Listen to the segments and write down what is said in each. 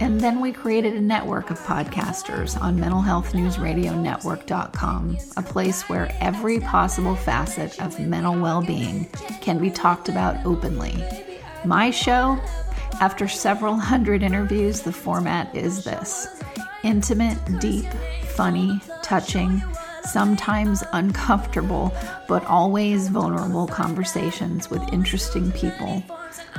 And then we created a network of podcasters on mentalhealthnewsradionetwork.com, a place where every possible facet of mental well being can be talked about openly. My show, after several hundred interviews, the format is this intimate, deep, funny, touching, sometimes uncomfortable, but always vulnerable conversations with interesting people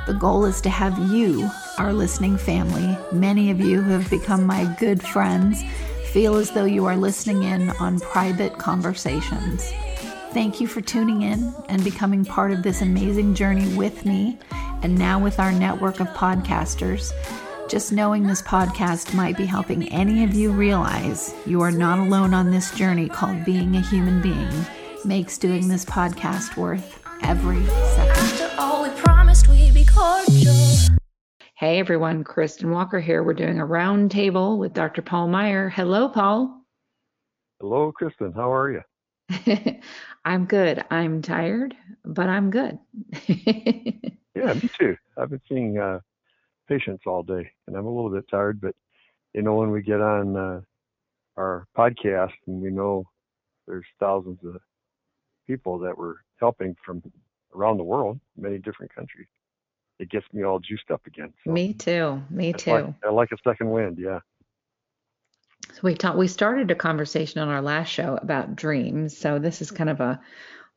the goal is to have you, our listening family, many of you who have become my good friends, feel as though you are listening in on private conversations. Thank you for tuning in and becoming part of this amazing journey with me and now with our network of podcasters. Just knowing this podcast might be helping any of you realize you are not alone on this journey called being a human being makes doing this podcast worth every second. After all we promised, we'd be cordial. Hey everyone, Kristin Walker here. We're doing a round table with Dr. Paul Meier. Hello, Paul. Hello, Kristin. How are you? I'm good. I'm tired, but I'm good. Yeah, me too. I've been seeing uh, patients all day, and I'm a little bit tired. But you know, when we get on uh, our podcast, and we know there's thousands of people that we're helping from around the world, many different countries, it gets me all juiced up again. So Me too. Me too. like- I like a second wind. Yeah. So we talked. We started a conversation on our last show about dreams. So this is kind of a,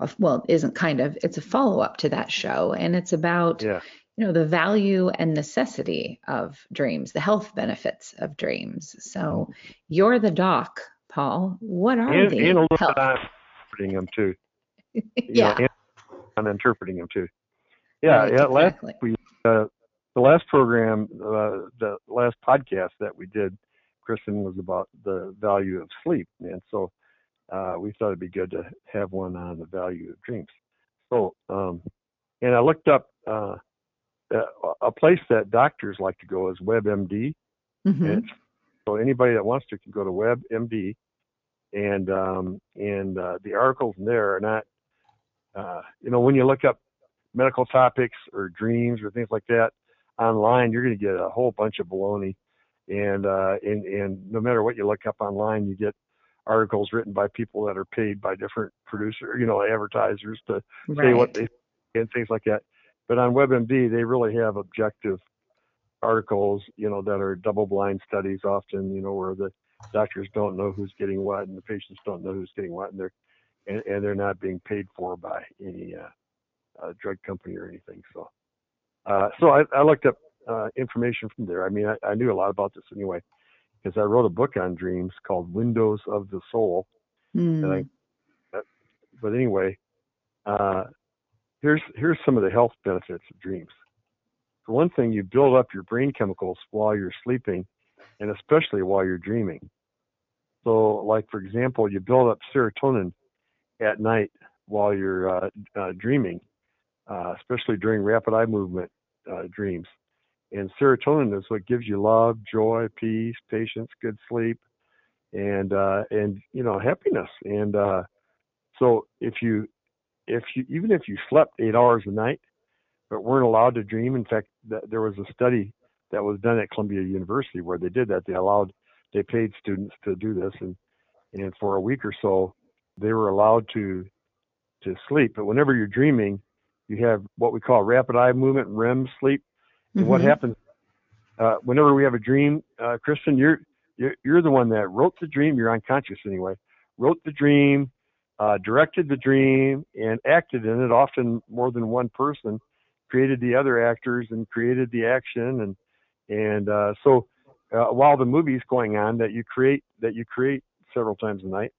a well, it isn't kind of. It's a follow up to that show, and it's about Yeah. You know the value and necessity of dreams, the health benefits of dreams. So you're the doc, Paul. What are And, the and a health? on interpreting them too. Yeah, Know, and on interpreting them too. Yeah. right, yeah. Last we uh, the last program, uh, the last podcast that we did, Kristin was about the value of sleep, and so uh, we thought it'd be good to have one on the value of dreams. So, um, and I looked up uh, a, a place that doctors like to go is WebMD, Mhm. so anybody that wants to can go to WebMD, and um, and uh, the articles in there are not, uh, you know, when you look up medical topics or dreams or things like that online, you're going to get a whole bunch of baloney, and uh, and and no matter what you look up online, you get articles written by people that are paid by different producer, you know, advertisers to say what Right. they and things like that. But on WebMD, they really have objective articles, you know, that are double-blind studies often, you know, where the doctors don't know who's getting what and the patients don't know who's getting what, and they're and, and they're not being paid for by any uh, uh, drug company or anything. So, uh, so I, I looked up uh, information from there. I mean, I, I knew a lot about this anyway because I wrote a book on dreams called Windows of the Soul Hmm. and I, but anyway, uh, here's here's some of the health benefits of dreams. For one thing, you build up your brain chemicals while you're sleeping, and especially while you're dreaming. So, like for example, you build up serotonin at night while you're uh, uh, dreaming, uh, especially during rapid eye movement uh, dreams. And serotonin is what gives you love, joy, peace, patience, good sleep, and uh, and you know happiness. And uh, so if you if you even if you slept eight hours a night but weren't allowed to dream, in fact, th- there was a study that was done at Columbia University where they did that. They allowed they paid students to do this, and and for a week or so they were allowed to to sleep. But whenever you're dreaming, you have what we call rapid eye movement, REM sleep. And what Mhm. happens uh, whenever we have a dream, uh, Kristin, you're, you're you're the one that wrote the dream. You're unconscious anyway. Wrote the dream, uh, directed the dream, and acted in it. Often more than one person created the other actors and created the action. And and uh, so uh, while the movie's going on that you create that you create several times a night,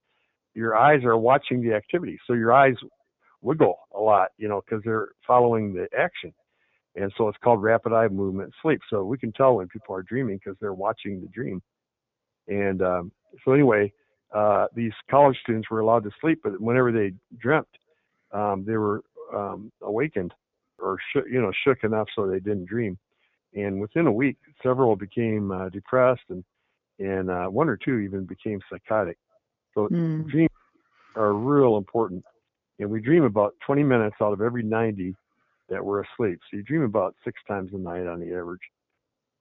your eyes are watching the activity. So your eyes wiggle a lot, you know, because they're following the action. And so it's called rapid eye movement sleep. So we can tell when people are dreaming because they're watching the dream. And um, so anyway, uh, these college students were allowed to sleep, but whenever they dreamt, um, they were um, awakened or sh- you know shook enough so they didn't dream. And within a week, several became uh, depressed, and and uh, one or two even became psychotic. So Mm. dreams are real important, and we dream about 20 minutes out of every 90 that we're asleep. So you dream about six times a night on the average.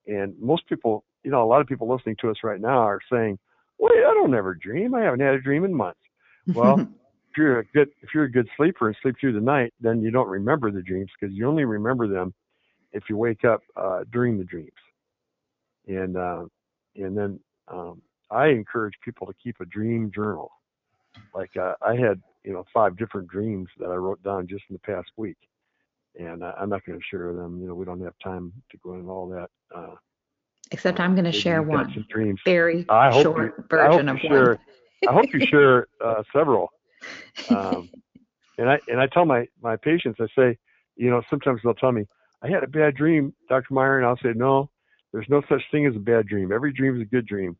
And most people, you know, a lot of people listening to us right now are saying, "Wait, I don't ever dream. I haven't had a dream in months." Well, if you're a good if you're a good sleeper and sleep through the night, then you don't remember the dreams because you only remember them if you wake up uh, during the dreams. And uh, and then um, I encourage people to keep a dream journal. Like uh, I had you know five different dreams that I wrote down just in the past week, and I, I'm not going to share them. You know we don't have time to go into all that. Except I'm going to share one very I hope short you, I hope version of share. one. I hope you share uh, several. Um, and I and I tell my my patients, I say, you know, sometimes they'll tell me, I had a bad dream, Dr. Meier, and I'll say, no, there's no such thing as a bad dream. Every dream is a good dream.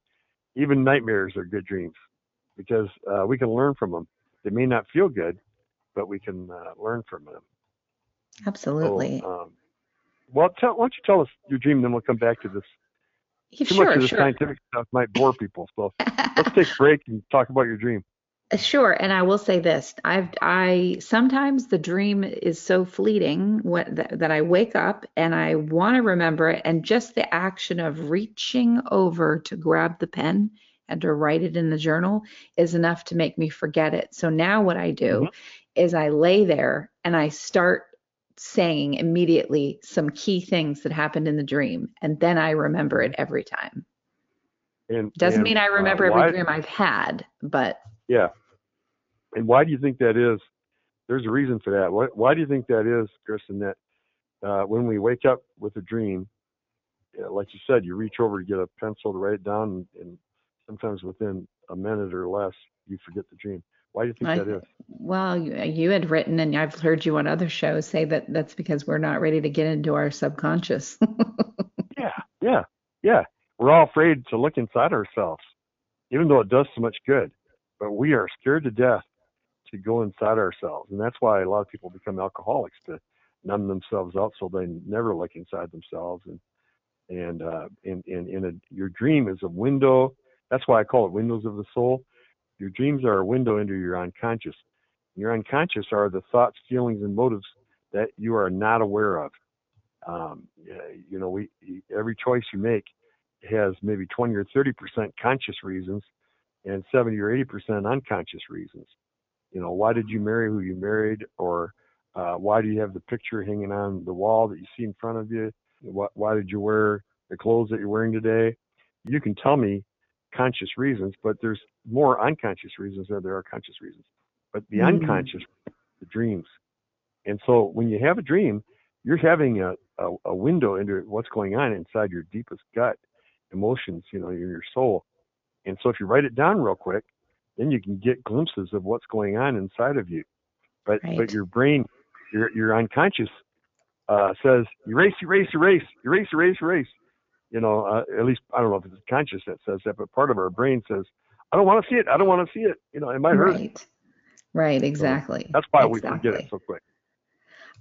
Even nightmares are good dreams because uh, we can learn from them. They may not feel good, but we can uh, learn from them. So, Absolutely. um, well, tell, why don't you tell us your dream, and then we'll come back to this. Too much of the sure. scientific stuff might bore people, so let's take a break and talk about your dream. Uh, Sure, and I will say this: I've I sometimes the dream is so fleeting what, that, that I wake up and I want to remember it, and just the action of reaching over to grab the pen and to write it in the journal is enough to make me forget it. So now what I do is I lay there and I start saying immediately some key things that happened in the dream, and then I remember it every time. And Doesn't and, mean I uh, remember why- every dream I've had, but Yeah. And why do you think that is? There's a reason for that. Why, why do you think that is, Kristin, that uh, when we wake up with a dream, uh, like you said, you reach over to get a pencil to write it down, and, and sometimes within a minute or less, you forget the dream. Why do you think I- that is? Well, you, you had written, and I've heard you on other shows say that that's because we're not ready to get into our subconscious. Yeah, yeah, yeah. We're all afraid to look inside ourselves, even though it does so much good. But we are scared to death to go inside ourselves, and that's why a lot of people become alcoholics to numb themselves out, so they never look inside themselves. And and uh, and and, and a, your dream is a window. That's why I call it windows of the soul. Your dreams are a window into your unconscious. Your unconscious are the thoughts, feelings, and motives that you are not aware of um, you know, we every choice you make has maybe 20 or 30 percent conscious reasons, and 70 or 80 percent unconscious reasons. You know, why did you marry who you married, or uh, why do you have the picture hanging on the wall that you see in front of you? Why, why did you wear the clothes that you're wearing today? You can tell me conscious reasons, but there's more unconscious reasons than there are conscious reasons. But the Mm. unconscious, the dreams. And so when you have a dream, you're having a, a, a window into what's going on inside your deepest gut emotions, you know, in your soul. And so if you write it down real quick, then you can get glimpses of what's going on inside of you. But Right. but your brain, your your unconscious uh, says erase, erase, erase, erase, erase, erase. You know, uh, at least I don't know if it's conscious that says that, but part of our brain says, I don't want to see it. I don't want to see it. You know, it might hurt. Right. Right, exactly. That's why we forget it so quick.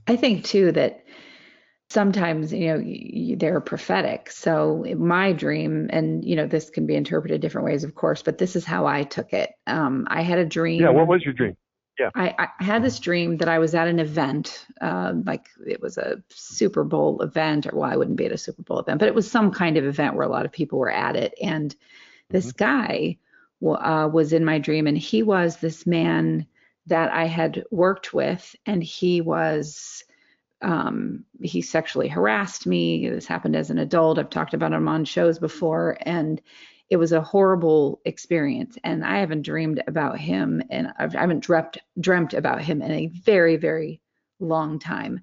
I think too that sometimes you know they're prophetic. So my dream, and you know this can be interpreted different ways, of course, but this is how I took it. Um, I had a dream. Yeah. What was your dream? I, I had this dream that I was at an event, uh, like it was a Super Bowl event, or well, I wouldn't be at a Super Bowl event, but it was some kind of event where a lot of people were at it. And this guy wa- uh, was in my dream, and he was this man that I had worked with, and he was um, he sexually harassed me. This happened as an adult. I've talked about him on shows before, and it was a horrible experience. And I haven't dreamed about him, and I've, I haven't dreamt dreamt about him in a very, very long time.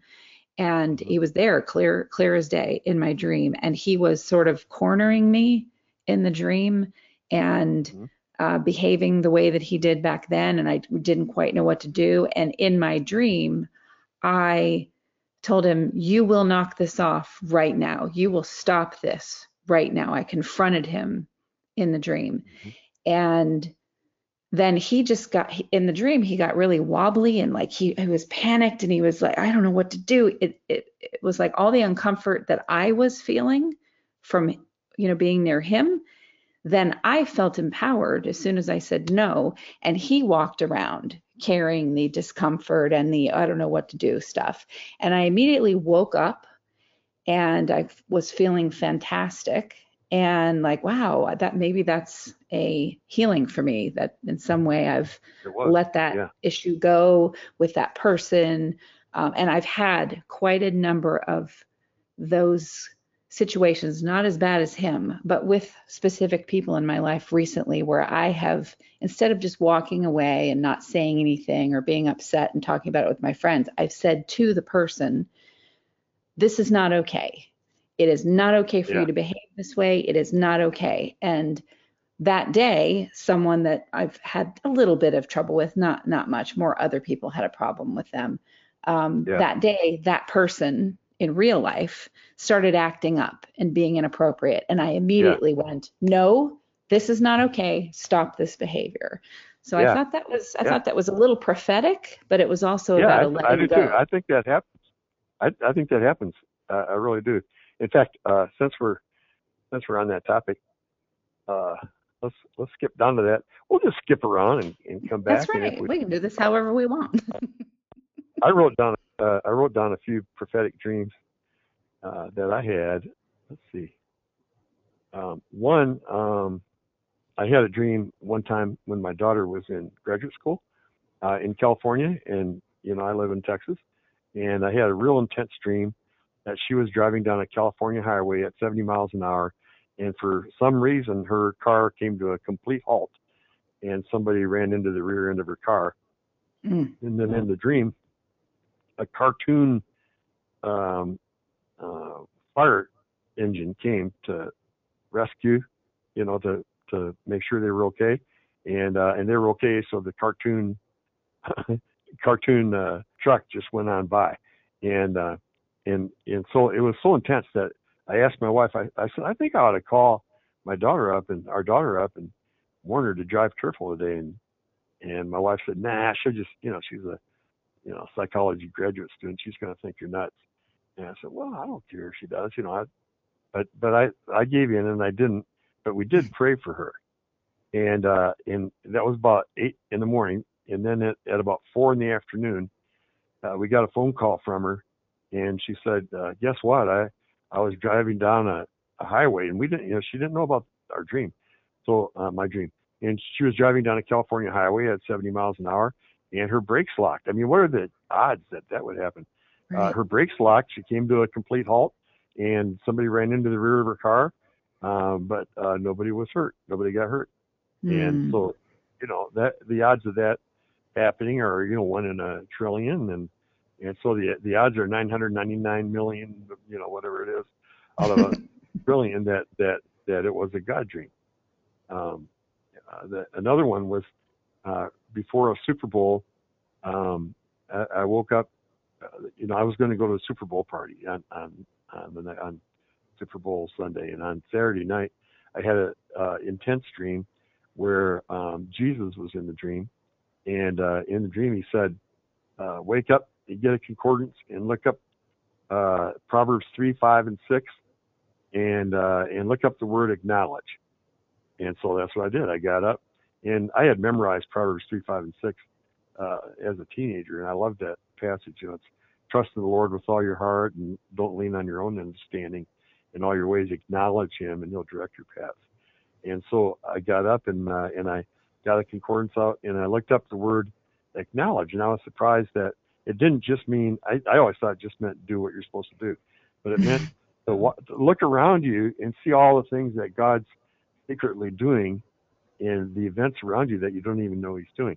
And he was there, clear, clear as day, in my dream, and he was sort of cornering me in the dream, and Mhm. uh, behaving the way that he did back then, and I didn't quite know what to do. And in my dream, I told him, You will knock this off right now. You will stop this right now. I confronted him in the dream. Mhm. And then he just got in the dream he got really wobbly and like he, he was panicked and he was like i don't know what to do it, it it was like all the uncomfort that i was feeling from you know being near him then i felt empowered as soon as i said no and he walked around carrying the discomfort and the i don't know what to do stuff and i immediately woke up and i was feeling fantastic and like wow that maybe that's a healing for me that in some way i've let that yeah. issue go with that person um, and i've had quite a number of those situations not as bad as him but with specific people in my life recently where i have instead of just walking away and not saying anything or being upset and talking about it with my friends i've said to the person this is not okay it is not okay for Yeah. you to behave this way. It is not okay. And that day, someone that I've had a little bit of trouble with, not not much, more other people had a problem with them. Um, Yeah. That day, that person in real life started acting up and being inappropriate, and I immediately went, "No, this is not okay. Stop this behavior." So I thought that was I Yeah. thought that was a little prophetic, but it was also yeah, about a I, letting I do go. too. I think that happens. I, I think that happens. Uh, I really do. In fact, uh, since we're since we're on that topic, uh, let's let's skip down to that. We'll just skip around and, and come back. That's right. we- We can do this however we want. I wrote down uh, I wrote down a few prophetic dreams uh, that I had. Let's see. Um, one, um, I had a dream one time when my daughter was in graduate school uh, in California, and you know I live in Texas, and I had a real intense dream that she was driving down a California highway at 70 miles an hour, and for some reason her car came to a complete halt, and somebody ran into the rear end of her car, Mm. and then in the dream, a cartoon um, uh, fire engine came to rescue, you know, to to make sure they were okay, and uh, and they were okay. So the cartoon cartoon uh, truck just went on by, and uh, and and so it was so intense that I asked my wife. I, I said I think I ought to call my daughter up and our daughter up and warn her to drive careful today. And and my wife said, Nah, she'll just you know she's a you know psychology graduate student. She's going to think you're nuts. And I said, Well, I don't care if she does. You know, I, but but I I gave in and I didn't. But we did pray for her, and uh, and that was about eight in the morning. And then at, at about four in the afternoon, uh, we got a phone call from her, and she said, uh, "Guess what? I I was driving down a, a highway, and we didn't, you know, she didn't know about our dream, so uh, my dream, and she was driving down a California highway at 70 miles an hour, and her brakes locked. I mean, what are the odds that that would happen? Uh, her brakes locked. She came to a complete halt, and somebody ran into the rear of her car, um, but uh, nobody was hurt. Nobody got hurt. And Mm. so, you know, that the odds of that happening are, you know, one in a trillion, and and so the the odds are 999 million, you know, whatever it is, out of a trillion that that that it was a God dream. Um, uh, the, another one was uh, before a Super Bowl. Um, I, I woke up, uh, you know, I was going to go to a Super Bowl party on on on, the, on Super Bowl Sunday, and on Saturday night, I had a uh, intense dream where um, Jesus was in the dream, and uh, in the dream he said, uh, "Wake up, you get a concordance, and look up uh, Proverbs three, five, and six, and uh, and look up the word acknowledge." And so that's what I did. I got up, and I had memorized Proverbs three, five, and six uh, as a teenager, and I loved that passage. You know, it's trust in the Lord with all your heart, and don't lean on your own understanding. In all your ways, acknowledge Him, and He'll direct your paths. And so I got up and uh, and I got a concordance out, and I looked up the word acknowledge, and I was surprised that it didn't just mean. I, I always thought it just meant do what you're supposed to do, but it meant to, wa- to look around you and see all the things that God's secretly doing in the events around you that you don't even know He's doing.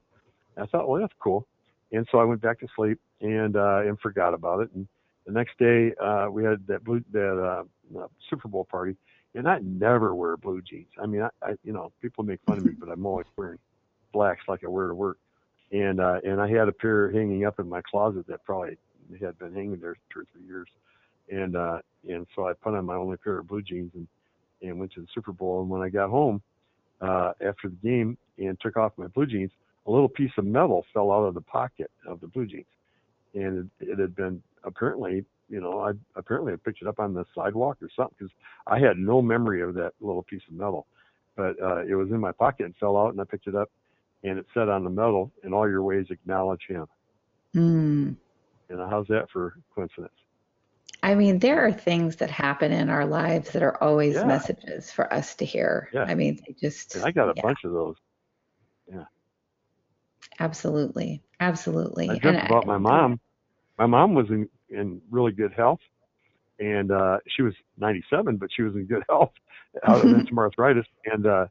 I thought, well, that's cool. And so I went back to sleep and uh, and forgot about it. And the next day uh, we had that blue that uh, uh, Super Bowl party, and I never wear blue jeans. I mean, I, I you know people make fun of me, but I'm always wearing blacks like I wear to work. And uh, and I had a pair hanging up in my closet that probably had been hanging there two or three years. And uh, and so I put on my only pair of blue jeans and and went to the Super Bowl. And when I got home, uh, after the game and took off my blue jeans, a little piece of metal fell out of the pocket of the blue jeans, and it, it had been apparently, you know, I apparently I picked it up on the sidewalk or something because I had no memory of that little piece of metal, but uh, it was in my pocket and fell out, and I picked it up, and it said on the metal, "In all your ways, acknowledge Him." Mm. Know, how's that for coincidence? I mean, there are things that happen in our lives that are always Yeah. messages for us to hear. Yeah. I mean, they just, And I got a yeah, bunch of those. Yeah. Absolutely, absolutely. I And dreamt about my mom. My mom was in in really good health, and uh, she was 97, but she was in good health out of some arthritis. And uh,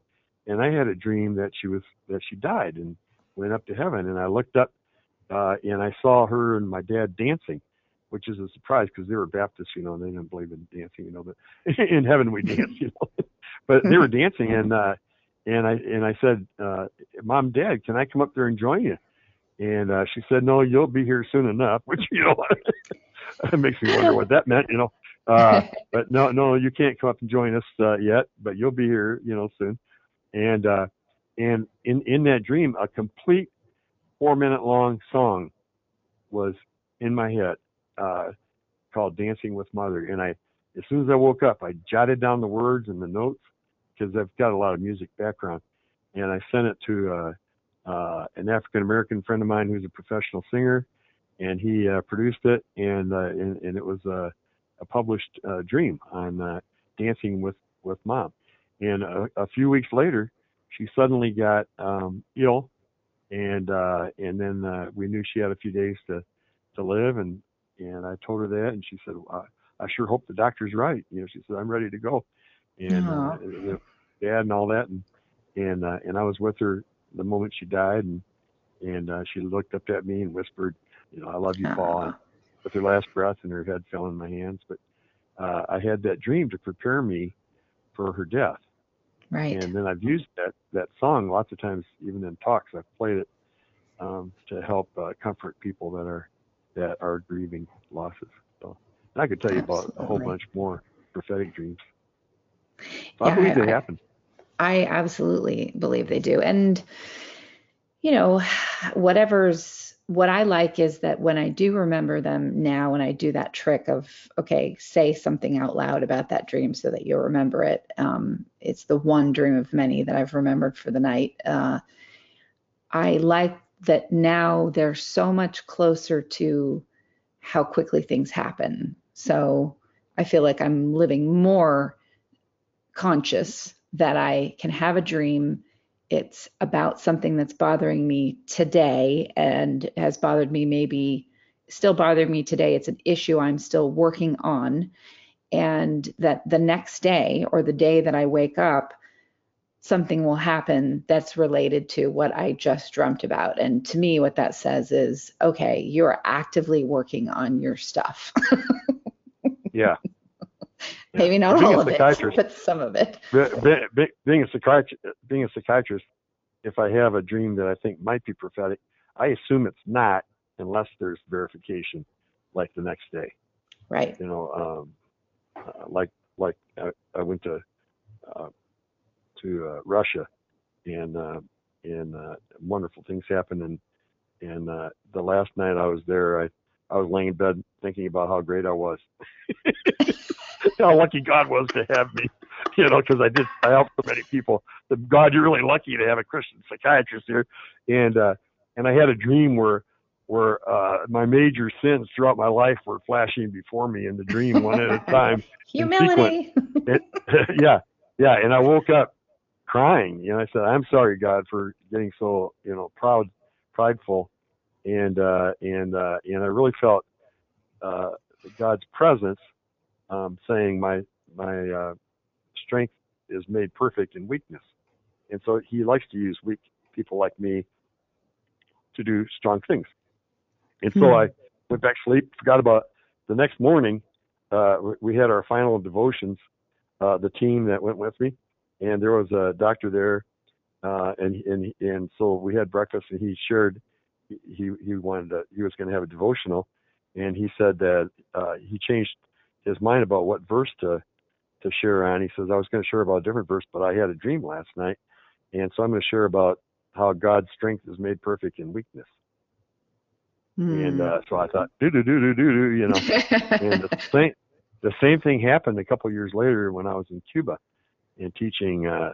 and I had a dream that she was that she died and went up to heaven. And I looked up, uh, and I saw her and my dad dancing, which is a surprise because they were Baptists, you know, and they didn't believe in dancing, you know. But in heaven we dance, you know. but they were dancing, and uh, and I and I said, uh, Mom, Dad, can I come up there and join you? And uh, she said, "No, you'll be here soon enough." Which you know, that makes me wonder what that meant. You know, uh, but no, no, you can't come up and join us uh, yet, but you'll be here, you know, soon. And uh, and in in that dream, a complete four minute long song was in my head uh, called "Dancing with Mother." And I, as soon as I woke up, I jotted down the words and the notes because I've got a lot of music background, and I sent it to uh, uh, an African American friend of mine who's a professional singer, and he uh, produced it, and uh, and, and it was a, a published uh, dream on uh, dancing with with mom. And a, a few weeks later, she suddenly got um, ill, and uh, and then uh, we knew she had a few days to to live, and and I told her that, and she said, I, I sure hope the doctor's right. You know, she said I'm ready to go, and uh, Aw. you know, dad and all that, and and uh, and I was with her the moment she died, and and uh, she looked up at me and whispered, you know, I love you, Paul, and with her last breath, and her head fell in my hands. But uh, I had that dream to prepare me for her death, right. and then I've used that that song lots of times, even in talks. I've played it um, to help uh, comfort people that are that are grieving losses. So and I could tell you about a whole bunch more prophetic dreams. So I believe I- they I- happen. I absolutely believe they do. And, you know, whatever's what I like is that when I do remember them now, when I do that trick of, okay, say something out loud about that dream so that you'll remember it. Um, it's the one dream of many that I've remembered for the night. Uh, I like that now they're so much closer to how quickly things happen. So I feel like I'm living more conscious that I can have a dream. It's about something that's bothering me today and has bothered me maybe still bothering me today. It's an issue I'm still working on. And that the next day or the day that I wake up, something will happen that's related to what I just dreamt about. And to me, what that says is okay, you're actively working on your stuff. Yeah. Yeah. Maybe not Being all of it, but some of it. Be- be- be- being a psychiatrist, being a psychiatrist, if I have a dream that I think might be prophetic, I assume it's not unless there's verification, like the next day. Right. You know, um, uh, like like I, I went to uh, to uh, Russia, and uh, and uh, wonderful things happened. And and uh, the last night I was there, I I was laying in bed thinking about how great I was, how lucky God was to have me. You know, because I did I helped so many people. That God, you're really lucky to have a Christian psychiatrist here. And uh, and I had a dream where where uh, my major sins throughout my life were flashing before me in the dream one at a time. Humility. It, yeah, yeah. And I woke up crying. You know, I said, "I'm sorry, God, for getting so you know proud, prideful," and uh, and uh, and I really felt uh, God's presence um, saying, "My my uh, strength is made perfect in weakness," and so He likes to use weak people like me to do strong things. And so Hmm. I went back to sleep, forgot about it. the next morning. Uh, we- we had our final devotions uh, the team that went with me, and there was a doctor there, uh, and and and so we had breakfast, and he shared he he wanted to he was going to have a devotional, and he said that uh, he changed his mind about what verse to to share on. He says I was going to share about a different verse, but I had a dream last night, And so I'm going to share about how God's strength is made perfect in weakness. And Hmm. uh, so I thought, do do do do do do, you know. and the same the same thing happened a couple years later when I was in Cuba and teaching uh,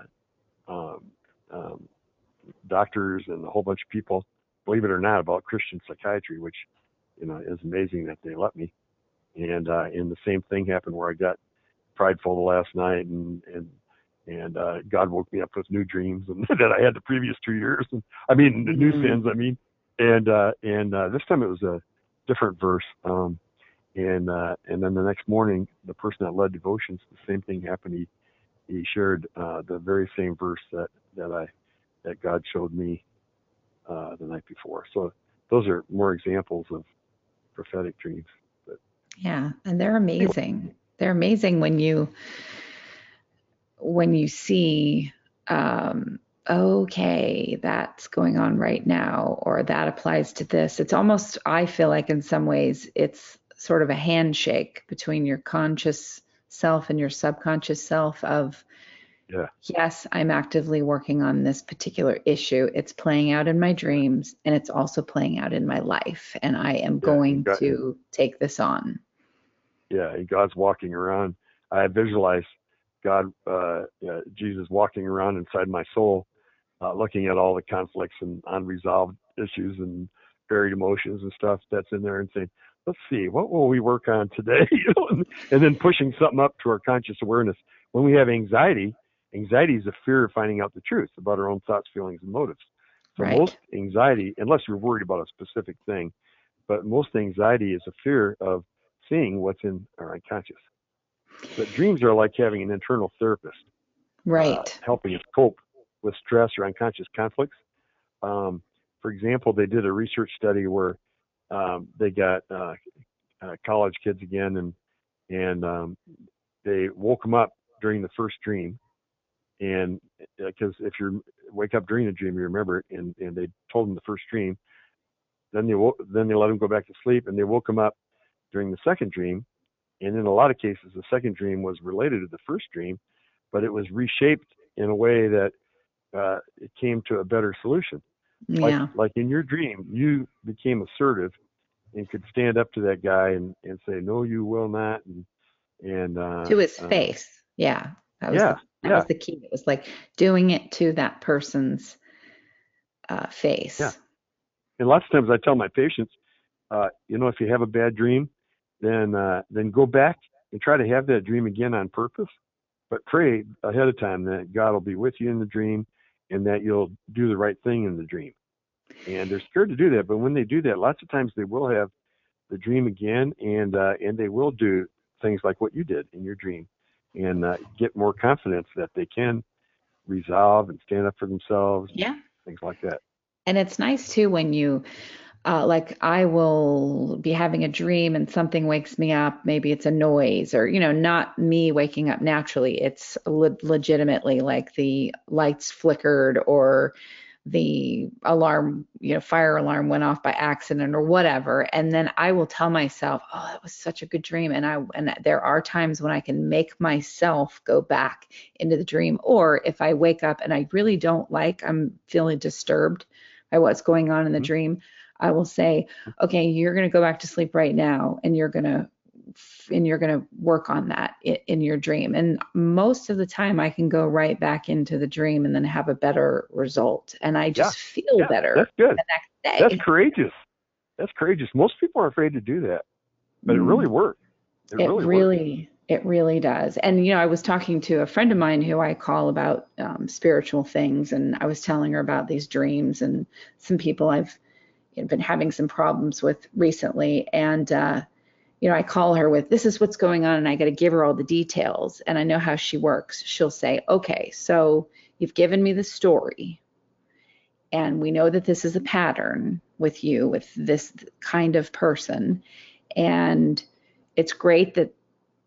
um, um, doctors and a whole bunch of people, believe it or not, about Christian psychiatry, which you know is amazing that they let me. And uh, and the same thing happened where I got prideful the last night and and and uh, God woke me up with new dreams and that I had the previous two years. And I mean, the new sins. I mean, and uh, and uh, this time it was a different verse. Um, and uh, and then the next morning, the person that led devotions, the same thing happened. He he shared uh, the very same verse that that I that God showed me uh, the night before. So those are more examples of prophetic dreams. Yeah, and they're amazing. They're amazing when you when you see um okay, that's going on right now or that applies to this. It's almost I feel like in some ways it's sort of a handshake between your conscious self and your subconscious self of Yeah. yes, I'm actively working on this particular issue. It's playing out in my dreams and it's also playing out in my life and I am Yeah, going to take this on. Yeah, and God's walking around. I visualize God, uh, uh, Jesus walking around inside my soul, uh, looking at all the conflicts and unresolved issues and buried emotions and stuff that's in there, and saying, "Let's see, what will we work on today?" you know, and, and then pushing something up to our conscious awareness. When we have anxiety, anxiety is a fear of finding out the truth about our own thoughts, feelings, and motives. So Right. most anxiety, unless you're worried about a specific thing, but most anxiety is a fear of seeing what's in our unconscious. But dreams are like having an internal therapist uh, Right. helping us cope with stress or unconscious conflicts. Um, for example, they did a research study where um, they got uh, uh, college kids again, and and um, they woke them up during the first dream, and because if you wake up during a dream, you remember it, and and they told them the first dream, then they woke, then they let them go back to sleep, and they woke them up during the second dream, and in a lot of cases, the second dream was related to the first dream, but it was reshaped in a way that uh, it came to a better solution. Like, Yeah. like in your dream, you became assertive and could stand up to that guy and, and say, "No, you will not," and and uh, To his uh, face. Yeah. That was yeah, the, that yeah. was the key. It was like doing it to that person's uh, face. Yeah. And lots of times I tell my patients, uh, you know, if you have a bad dream, then uh, then go back and try to have that dream again on purpose, but pray ahead of time that God will be with you in the dream and that you'll do the right thing in the dream. And they're scared to do that, but when they do that, lots of times they will have the dream again, and uh, and they will do things like what you did in your dream, and uh, get more confidence that they can resolve and stand up for themselves, Yeah. things like that. And it's nice too when you, uh, like, I will be having a dream and something wakes me up. Maybe it's a noise or, you know, not me waking up naturally. It's le- legitimately like the lights flickered or the alarm, you know, fire alarm went off by accident or whatever. And then I will tell myself, oh, that was such a good dream. And I, and there are times when I can make myself go back into the dream. Or if I wake up and I really don't like, I'm feeling disturbed by what's going on in the Mhm. dream, I will say, okay, you're going to go back to sleep right now and you're going to and you're going to work on that in, your dream. And most of the time I can go right back into the dream and then have a better result and I just feel Yeah, better That's good. the next day. That's courageous. That's courageous. Most people are afraid to do that, but it Mm. really works. It, it really, really, it really does and you know i was talking to a friend of mine who i call about um, spiritual things and i was telling her about these dreams and some people i've been having some problems with recently. And uh, you know i call her with this is what's going on and i got to give her all the details and i know how she works. She'll say okay so you've given me the story and we know that this is a pattern with you with this kind of person and it's great that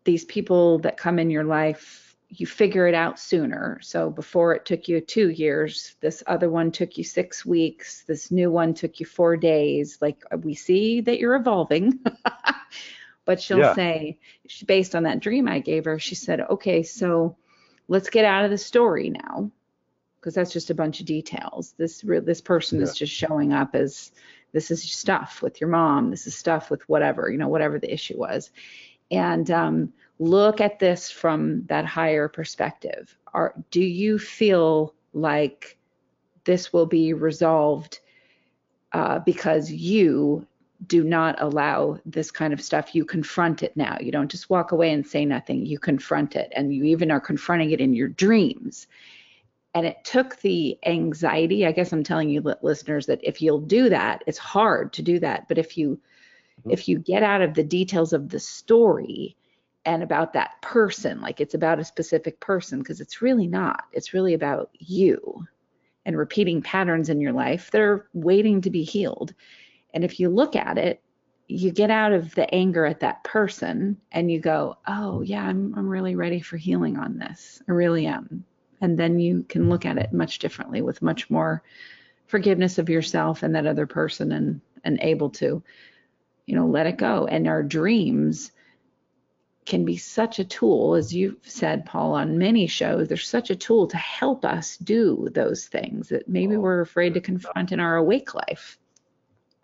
these people that come in your life you figure it out sooner so before it took you two years this other one took you six weeks this new one took you four days like we see that you're evolving but she'll Yeah. say she- based on that dream i gave her she said okay so let's get out of the story now because that's just a bunch of details. This re- this person Yeah. is just showing up as this is stuff with your mom. This is stuff with whatever you know, whatever the issue was, and um, look at this from that higher perspective. Are do you feel like this will be resolved uh, because you do not allow this kind of stuff. You confront it now. You don't just walk away and say nothing. You confront it, and you even are confronting it in your dreams. And it took the anxiety. I guess I'm telling you, li- listeners, that if you'll do that, it's hard to do that. But if you Mhm. if you get out of the details of the story and about that person, like it's about a specific person, because it's really not. It's really about you and repeating patterns in your life that are waiting to be healed. And if you look at it, you get out of the anger at that person and you go, oh, yeah, I'm, I'm really ready for healing on this. I really am. And then you can look at it much differently with much more forgiveness of yourself and that other person and, and able to, you know, let it go. And our dreams can be such a tool, as you've said, Paul, on many shows, they're such a tool to help us do those things that maybe Oh, we're afraid to confront in our awake life.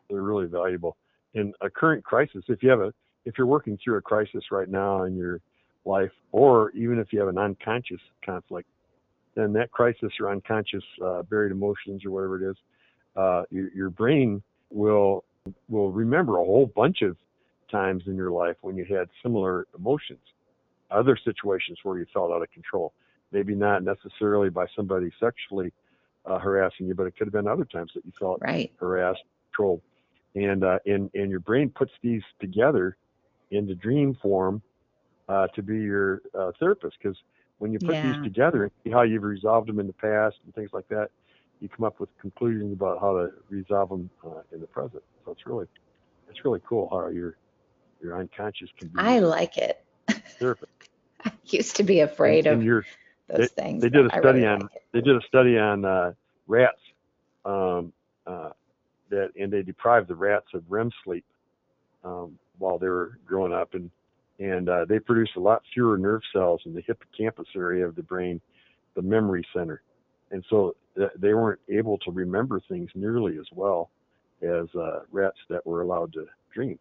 they're really valuable in a current crisis if you have a if you're working through a crisis right now in your life or even if you have an unconscious conflict then that crisis or unconscious uh, buried emotions or whatever it is uh, your, your brain will will remember a whole bunch of times in your life when you had similar emotions other situations where you felt out of control maybe not necessarily by somebody sexually uh, harassing you but it could have been other times that you felt Right. harassed, controlled, and uh, and and your brain puts these together into dream form uh, to be your uh, therapist. Because when you put Yeah. these together and see how you've resolved them in the past and things like that, you come up with conclusions about how to resolve them uh, in the present. So it's really it's really cool how your your unconscious can be I like it. I used to be afraid and, and of your those things. they did a study really on like they did a study on uh, rats um, uh, that and they deprived the rats of REM sleep um, while they were growing up and and uh, they produced a lot fewer nerve cells in the hippocampus area of the brain, the memory center, and so th- they weren't able to remember things nearly as well as uh, rats that were allowed to dream.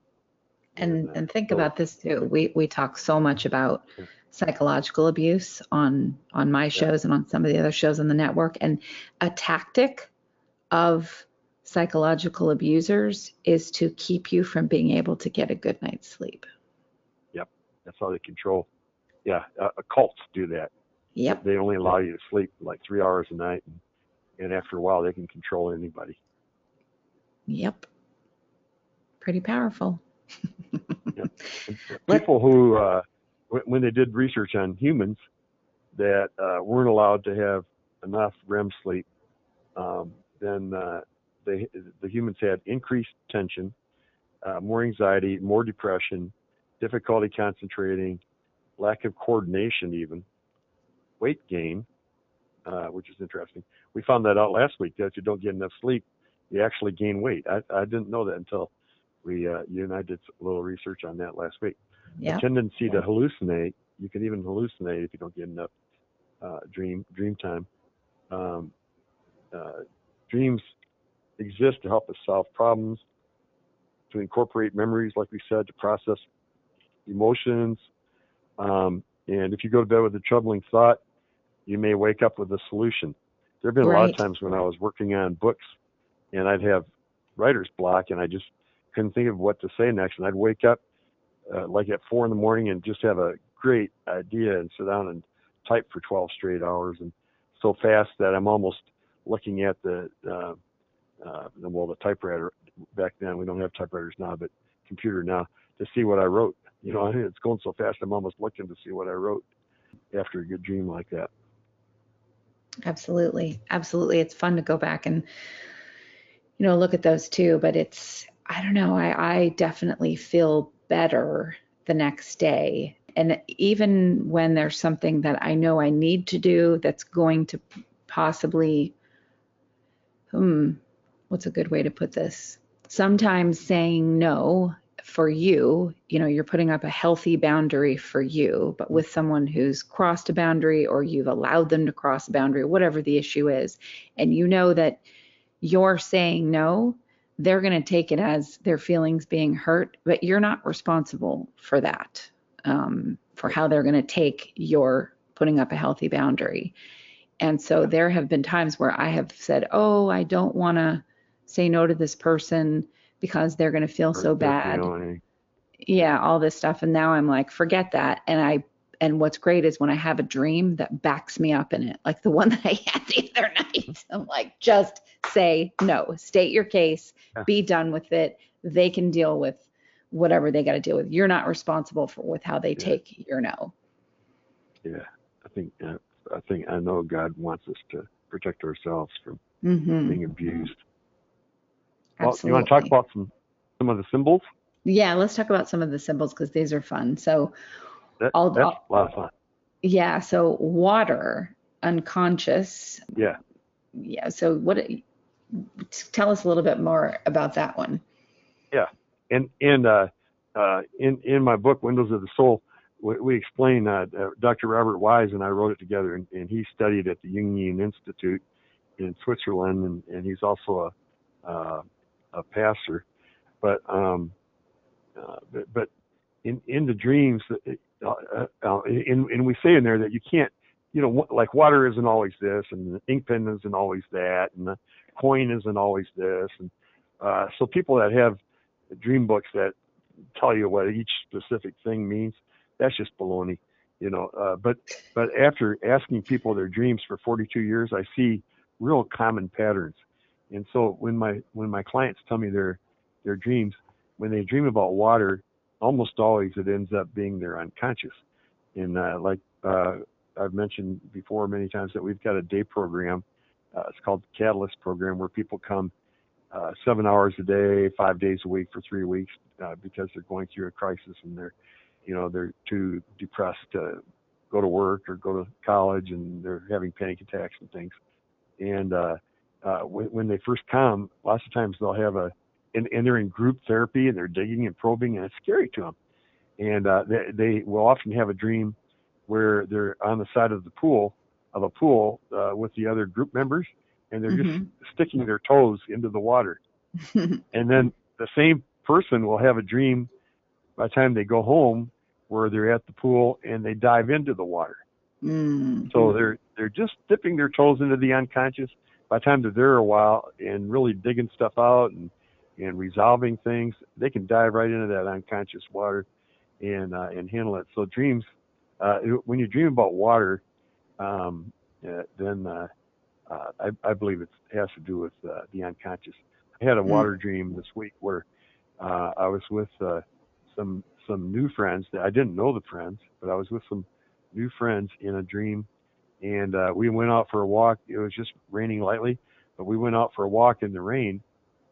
And uh, and think about this too. We we talk so much about psychological abuse on on my shows and on some of the other shows on the network. And a tactic of psychological abusers is to keep you from being able to get a good night's sleep. Yep, That's how they control. Yeah, uh, cults do that. yep. They only allow you to sleep like three hours a night, and, and after a while, they can control anybody. yep. Pretty powerful Let- People who, uh, when, when they did research on humans that uh, weren't allowed to have enough REM sleep, um, then uh, they, the humans had increased tension, uh, more anxiety, more depression, difficulty concentrating, lack of coordination, even weight gain, uh, which is interesting. We found that out last week that if you don't get enough sleep, you actually gain weight. I, I didn't know that until we, uh, you and I did a little research on that last week. yeah A tendency to hallucinate. You can even hallucinate if you don't get enough uh, dream dream time. Um, uh, dreams exist to help us solve problems, to incorporate memories, like we said, to process emotions. Um, and if you go to bed with a troubling thought, you may wake up with a solution. There have been a lot of times when I was working on books and I'd have writer's block and I just couldn't think of what to say next. And I'd wake up uh, like at four in the morning and just have a great idea and sit down and type for 12 straight hours and so fast that I'm almost looking at the, uh, uh, well, the typewriter back then. We don't have typewriters now, but computer now to see what I wrote. You know, it's going so fast. I'm almost looking to see what I wrote after a good dream like that. Absolutely. Absolutely. It's fun to go back and, you know, look at those too. But it's, I don't know, I, I definitely feel better the next day. And even when there's something that I know I need to do that's going to possibly, hmm, what's a good way to put this? Sometimes saying no for you, you know, you're putting up a healthy boundary for you, but with someone who's crossed a boundary or you've allowed them to cross a boundary, whatever the issue is, and you know that you're saying no, they're going to take it as their feelings being hurt, but you're not responsible for that, um, for how they're going to take your putting up a healthy boundary. And so there have been times where I have said, Oh, I don't want to say no to this person because they're going to feel so bad. Yeah, all this stuff. And now I'm like, forget that. And I, and what's great is when I have a dream that backs me up in it, like the one that I had the other night. I'm like, just say no, state your case, yeah. be done with it. They can deal with whatever they got to deal with. You're not responsible for with how they yeah. take your no. Yeah, I think uh, I think I know God wants us to protect ourselves from mm-hmm. being abused. Well, you want to talk about some some of the symbols? Yeah, let's talk about some of the symbols because these are fun. So, that, I'll, that's I'll, a lot of fun. Yeah. So water, unconscious. Yeah. Yeah. So what? Tell us a little bit more about that one. Yeah, and and uh, uh, in in my book Windows of the Soul, we, we explain uh, uh, Dr. Robert Wise and I wrote it together, and, and he studied at the Jungian Institute in Switzerland, and, and he's also a uh, a pastor. But um, uh, but, but in in the dreams, uh, uh, uh, and we say in there that you can't, you know, like water isn't always this, and ink pen isn't always that, and the coin isn't always this, and uh, so people that have dream books that tell you what each specific thing means, that's just baloney, you know. Uh, but but after asking people their dreams for 42 years, I see real common patterns. And so when my when my clients tell me their their dreams, when they dream about water, almost always it ends up being their unconscious. And uh, like uh, I've mentioned before many times that we've got a day program. Uh, it's called the Catalyst program where people come uh, seven hours a day, five days a week for three weeks uh, because they're going through a crisis and they're you know they're too depressed to go to work or go to college and they're having panic attacks and things and uh uh when, when they first come lots of times they'll have a and, and they're in group therapy and they're digging and probing and it's scary to them and uh they, they will often have a dream where they're on the side of the pool of a pool uh, with the other group members and they're mm-hmm. just sticking their toes into the water and then the same person will have a dream by the time they go home where they're at the pool and they dive into the water. Mm-hmm. So they're they're just dipping their toes into the unconscious. By the time they're there a while and really digging stuff out and and resolving things, they can dive right into that unconscious water and uh, and handle it. So dreams, uh, when you dream about water, um, uh, then uh, uh, I, I believe it has to do with uh, the unconscious. I had a mm. water dream this week where uh, I was with uh, some some new friends that I didn't know the friends, but I was with some new friends in a dream, and uh, we went out for a walk. It was just raining lightly, but we went out for a walk in the rain,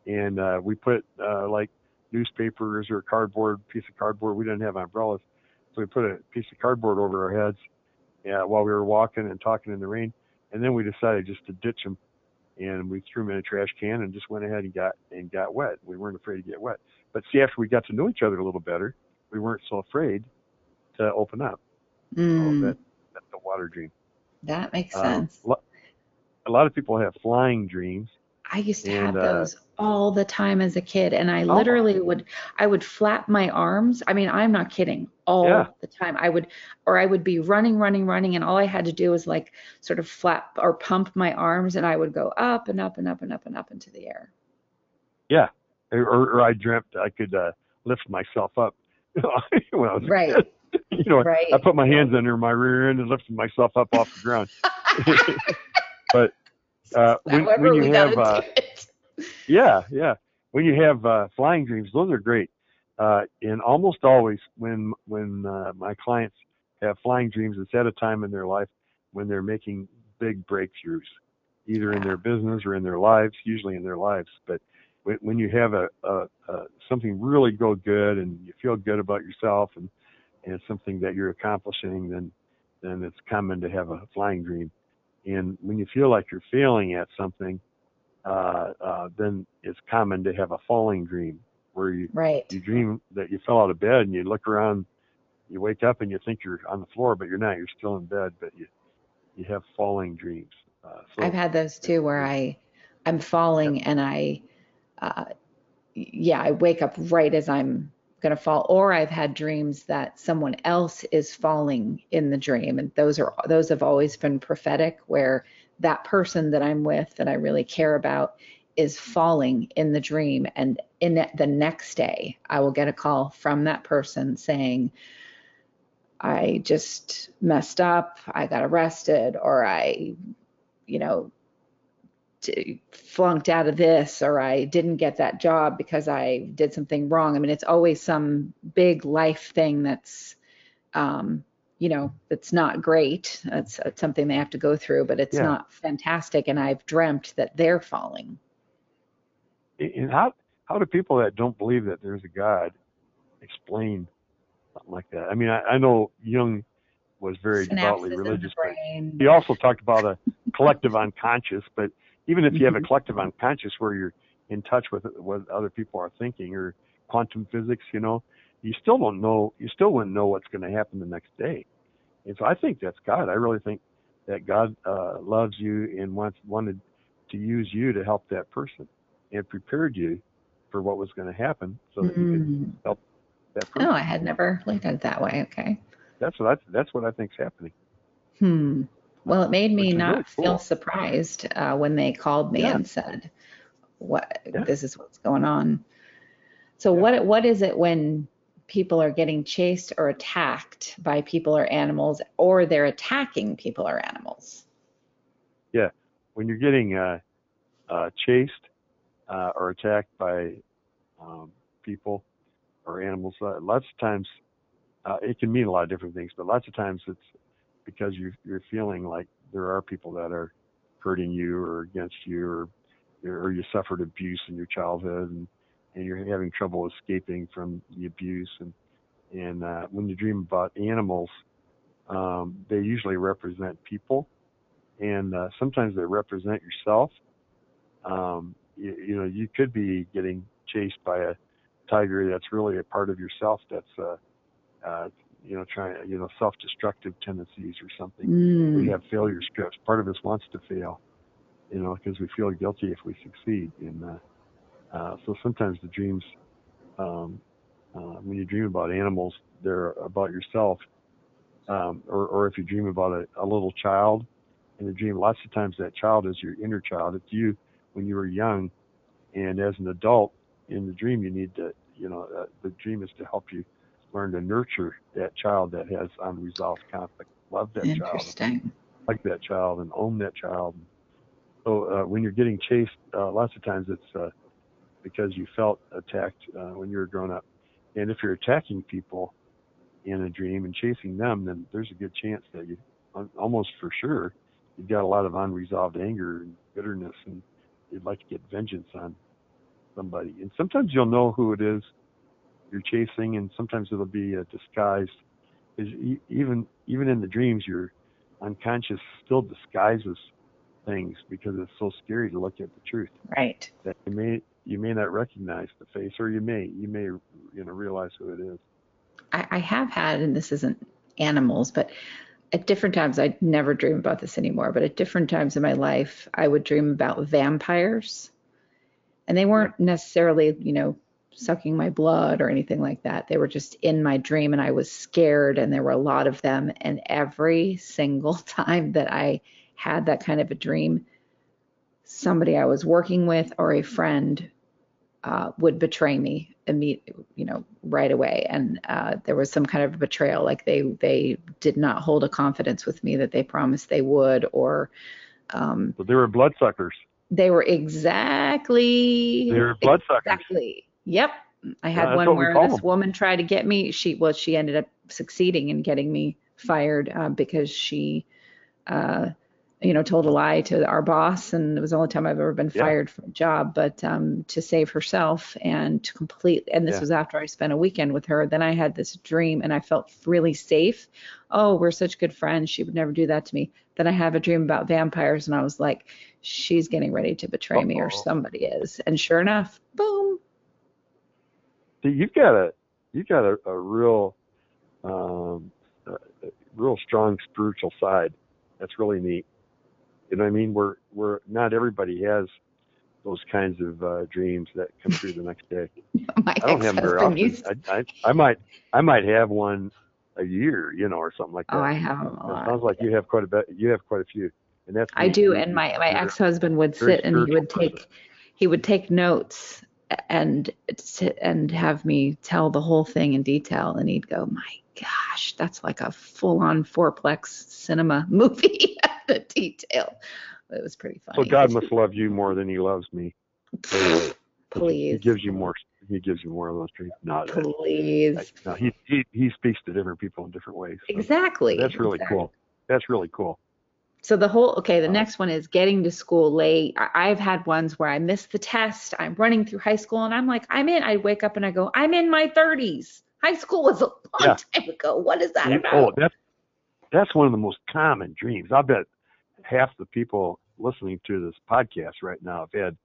and uh, we put uh, like newspapers or cardboard piece of cardboard. We didn't have umbrellas, so we put a piece of cardboard over our heads uh, while we were walking and talking in the rain, and then we decided just to ditch them and we threw them in a trash can and just went ahead and got and got wet. We weren't afraid to get wet. But see, after we got to know each other a little better, we weren't so afraid to open up. Mm. So that, that's the water dream. That makes um, sense. a lot of people have flying dreams. I used to and, have uh, those uh, all the time as a kid, and I oh. literally would I would flap my arms. I mean, I'm not kidding. All yeah. the time, I would, or I would be running, running, running, and all I had to do was like sort of flap or pump my arms, and I would go up and up and up and up and up into the air. Yeah, or, or I dreamt I could uh, lift myself up when I was right. you know, right. I put my hands under my rear end and lifted myself up off the ground. but uh, when, when you have, uh, yeah, yeah, when you have uh, flying dreams, those are great. Uh, and almost always, when when uh, my clients have flying dreams, it's at a time in their life when they're making big breakthroughs, either in their business or in their lives. Usually in their lives, but when, when you have a, a, a something really go good and you feel good about yourself and and something that you're accomplishing, then then it's common to have a flying dream. And when you feel like you're failing at something, uh, uh, then it's common to have a falling dream. where you Right. you dream that you fell out of bed and you look around, you wake up and you think you're on the floor, but you're not. You're still in bed, but you you have falling dreams. Uh, so I've had those too where I I'm falling and I uh yeah, I wake up right as I'm going to fall or I've had dreams that someone else is falling in the dream. And those are those have always been prophetic where that person that I'm with that I really care about is falling in the dream. And in the- the next day I will get a call from that person saying I just messed up, I got arrested or I you know t- flunked out of this or I didn't get that job because I did something wrong. I mean, it's always some big life thing that's, um, you know, that's not great. That's, that's something they have to go through, but it's Yeah. not fantastic. And I've dreamt that they're falling. and how how do people that don't believe that there's a God explain something like that? I mean, I, I know Jung was very devoutly Synapses religious, but he also talked about a collective unconscious. But even if you have a Mhm. collective unconscious where you're in touch with what other people are thinking or quantum physics, you know, you still don't know. You still wouldn't know what's going to happen the next day. And so I think that's God. I really think that God uh, loves you and wants wanted to use you to help that person and prepared you for what was going to happen so that you could Mm. help that person. Oh, I had never looked at it that way. Okay. That's what I, that's what I think's happening. Hmm. Well, it made me not really cool. feel surprised uh, when they called me Yeah. and said, "What? Yeah. This is what's going on." So, Yeah. what what is it when people are getting chased or attacked by people or animals, or they're attacking people or animals? Yeah, when you're getting uh, uh, chased uh, or attacked by um, people or animals, uh, lots of times uh, it can mean a lot of different things, but lots of times it's because you, you're feeling like there are people that are hurting you or against you, or or you suffered abuse in your childhood and and you're having trouble escaping from the abuse and and uh, when you dream about animals, um, they usually represent people, and uh, sometimes they represent yourself. Um, you, you know, you could be getting chased by a tiger that's really a part of yourself that's uh, uh, you know trying you know self-destructive tendencies or something. We Mm. have failure scripts. Part of us wants to fail, you know, because we feel guilty if we succeed. And uh, uh, so sometimes the dreams, um, uh, when you dream about animals, they're about yourself. Um, or, or if you dream about a, a little child in the dream, lots of times that child is your inner child. It's you when you were young. And as an adult in the dream, you need to, you know, uh, the dream is to help you learn to nurture that child that has unresolved conflict. Love that child like that child and own that child. So uh, when you're getting chased, uh, lots of times it's uh, because you felt attacked uh, when you were growing up. And if you're attacking people in a dream and chasing them, then there's a good chance that you, almost for sure, you've got a lot of unresolved anger and bitterness, and you'd like to get vengeance on somebody. And sometimes you'll know who it is you're chasing, and sometimes it'll be uh, disguised. e- even even in the dreams, your unconscious still disguises things because it's so scary to look at the truth Right. that you may you may not recognize the face, or you may you may you know realize who it is. I, I have had, and this isn't animals, but at different times, I never dream about this anymore, but at different times in my life, I would dream about vampires. And they weren't necessarily, you know, sucking my blood or anything like that. They were just in my dream, and I was scared, and there were a lot of them. And every single time that I had that kind of a dream, somebody I was working with or a friend uh, would betray me immediately, you know, right away. And uh, there was some kind of betrayal, like they they did not hold a confidence with me that they promised they would, or um, So they were bloodsuckers. they were exactly They were bloodsuckers. exactly. Yep, I had that's one where this woman tried to get me. She well, she ended up succeeding in getting me fired uh, because she. Uh, you know, told a lie to our boss, and it was the only time I've ever been Yeah. fired from a job. But um, to save herself and to complete, and this Yeah. was after I spent a weekend with her. Then I had this dream, and I felt really safe. Oh, we're such good friends. She would never do that to me. Then I have a dream about vampires, and I was like, she's getting ready to betray me, or somebody is. And sure enough, boom. See, you've got a you've got a, a real um, a, real strong spiritual side. That's really neat. You know what I mean? We're we're not everybody has those kinds of uh, dreams that come through the next day. My I don't have them very often. used. I, I I might I might have one a year, you know, or something like that. Oh, I have them a It lot. sounds like you have quite a bit. You have quite a few, and that's I do, and my my ex-husband would sit and he would take he would take notes and and have me tell the whole thing in detail, and he'd go, "My gosh, that's like a full-on fourplex cinema movie the detail." It was pretty funny. God must love you more than He loves me. please He gives you more. He gives you more of those dreams. No, that- please, no, he, he he speaks to different people in different ways. so exactly. That's really exactly. cool. That's really cool. So the whole okay, the next one is getting to school late. I, I've had ones where I missed the test. I'm running through high school and I'm like, I'm in. I wake up and I go, I'm in my 30s. High school was a long Yeah. time ago. What is that about? oh, that's that's one of the most common dreams. I bet half the people listening to this podcast right now have had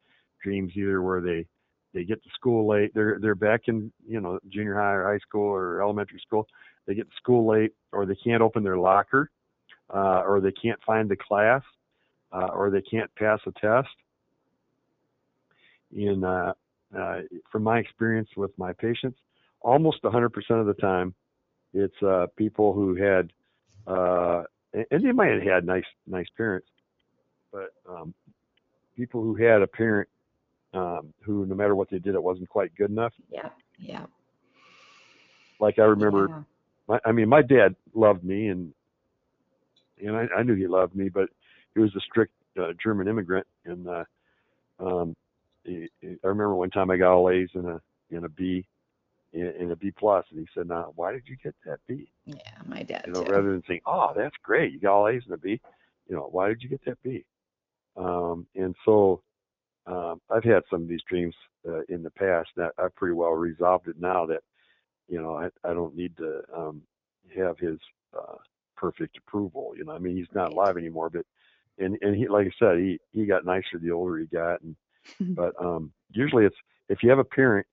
dreams either where they they get to school late. They're they're back in you know junior high or high school or elementary school. They get to school late, or they can't open their locker, uh, or they can't find the class, uh, or they can't pass a test. In uh, uh, from my experience with my patients, almost 100% of the time, it's uh, people who had, uh, and and they might have had nice nice parents, but um, people who had a parent um, who, no matter what they did, it wasn't quite good enough. yeah, yeah. Like I remember, yeah. my, I mean, my dad loved me, and and I, I knew he loved me, but he was a strict uh, German immigrant, and uh, um, he, he- I remember one time I got all A's and a and a B, and, a B plus, and he said, "Now, why did you get that B?" Yeah, my dad You know, too. rather than saying, "Oh, that's great, you got all A's and a B," you know, why did you get that B? Um, and so um, I've had some of these dreams uh, in the past that I've pretty well resolved it now that you know I, I don't need to um, have his uh, perfect approval. You know, I mean he's not alive anymore, but and and he like I said he he got nicer the older he got, and but um, usually it's if you have a parent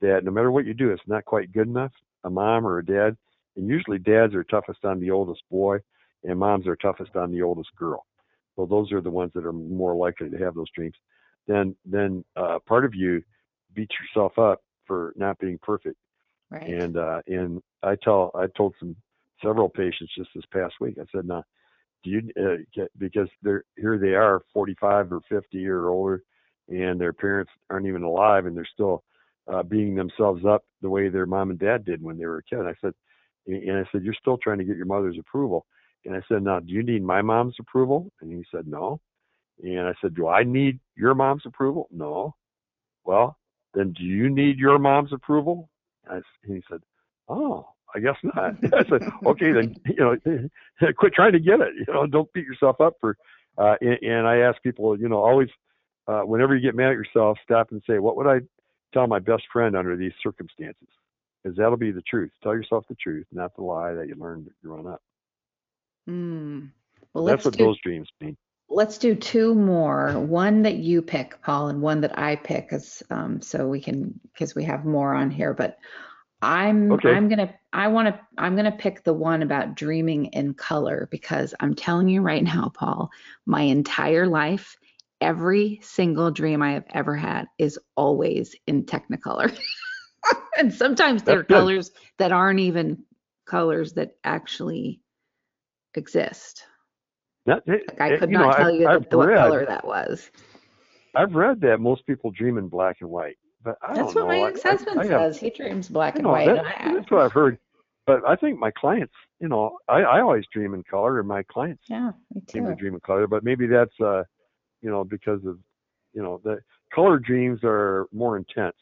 that no matter what you do, it's not quite good enough, a mom or a dad, and usually dads are toughest on the oldest boy, and moms are toughest on the oldest girl. So those are the ones that are more likely to have those dreams. Then then uh, part of you beats yourself up for not being perfect. right. And uh, and I tell I told some several patients just this past week. I said, "Now, do you uh, get because they're here they are, 45 or 50 or older, and their parents aren't even alive, and they're still uh, beating themselves up the way their mom and dad did when they were a kid." I said, and I said, "You're still trying to get your mother's approval." And I said, "Now, do you need my mom's approval?" And he said, "No." And I said, "Do I need your mom's approval?" No. Well, then do you need your mom's approval? And I and he said, "Oh, I guess not." I said, "Okay, then you know, quit trying to get it. You know, don't beat yourself up for." Uh, and, and I ask people, you know, always, uh, whenever you get mad at yourself, stop and say, "What would I tell my best friend under these circumstances?" Because that'll be the truth. Tell yourself the truth, not the lie that you learned growing up. Mm. Well, That's what do those dreams mean. let's do two more. One that you pick, Paul, and one that I pick, as um, so we can because we have more on here. But I'm Okay. I'm gonna I want to I'm gonna pick the one about dreaming in color because I'm telling you right now, Paul, my entire life, every single dream I have ever had is always in Technicolor, and sometimes they're colors that aren't even colors that actually exist. That, eh, Like I eh, could you not know, tell I've, you I've what read, color that was. I've read that most people dream in black and white, but I That's don't what know. my I- I- ex-husband I have- says. He dreams black and know, white. that- and that's what I've heard. But I think my clients, you know, I, I always dream in color, and my clients yeah, me seem to dream in color. But maybe that's, uh, you know, because of, you know, the color dreams are more intense.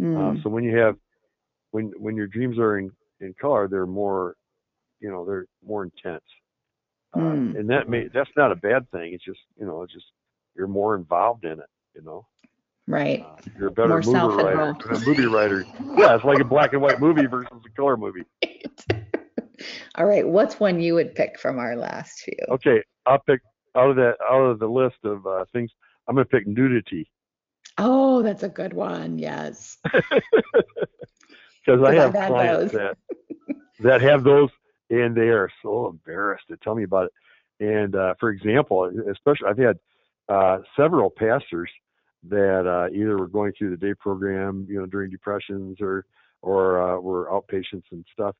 Uh, Mm, so when you have, when when your dreams are in in color, they're more, you know, they're more intense. Uh, Mm. And that may that's not a bad thing. It's just, you know, it's just you're more involved in it. You know. Right. Uh, you're a better More movie writer. self-involved. A movie writer. Yeah, it's like a black and white movie versus a color movie. All right. What's one you would pick from our last few? Okay, I'll pick out of that out of the list of uh, things. I'm gonna pick nudity. Oh, that's a good one. Yes. because I have clients those. that that have those, and they are so embarrassed to tell me about it. And uh, for example, especially I've had uh, several pastors that uh, either were going through the day program, you know, during depressions or or uh, were outpatients and stuff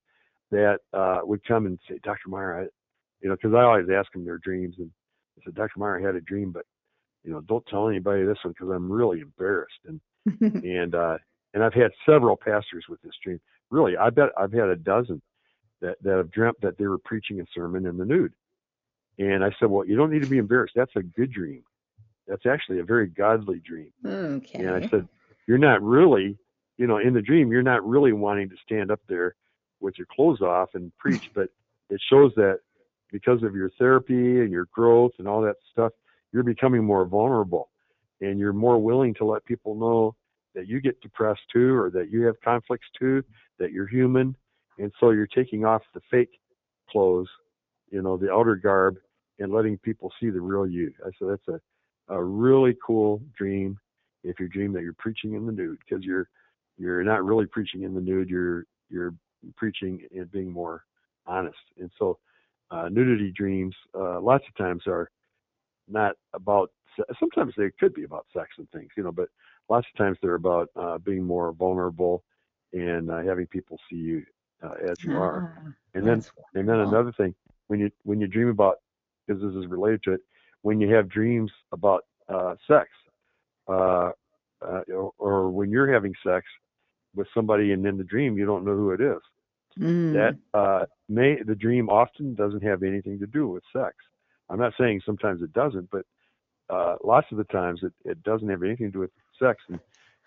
that uh, would come and say, Dr. Meier, I, you know, because I always ask them their dreams, and I said, Dr. Meier, I had a dream, but you know, don't tell anybody this one because I'm really embarrassed. And and uh, and I've had several pastors with this dream. Really, I bet I've had a dozen that that have dreamt that they were preaching a sermon in the nude. And I said, well, you don't need to be embarrassed. That's a good dream. That's actually a very godly dream. okay. And I said, you're not really, you know, in the dream, you're not really wanting to stand up there with your clothes off and preach, but it shows that because of your therapy and your growth and all that stuff, you're becoming more vulnerable and you're more willing to let people know that you get depressed too or that you have conflicts too, that you're human. And so you're taking off the fake clothes, you know, the outer garb and letting people see the real you. I said that's a, a really cool dream if you dream that you're preaching in the nude because you're you're not really preaching in the nude, you're you're preaching and being more honest. And so uh, nudity dreams uh, lots of times are not about sometimes they could be about sex and things you know but lots of times they're about uh, being more vulnerable and uh, having people see you uh, as you are. Ah, and then and then another thing when you when you dream about because this is related to it when you have dreams about uh, sex uh, uh, or, or when you're having sex with somebody and in the dream you don't know who it is Mm. that uh, may the dream often doesn't have anything to do with sex. I'm not saying sometimes it doesn't, but uh, lots of the times it, it doesn't have anything to do with sex, and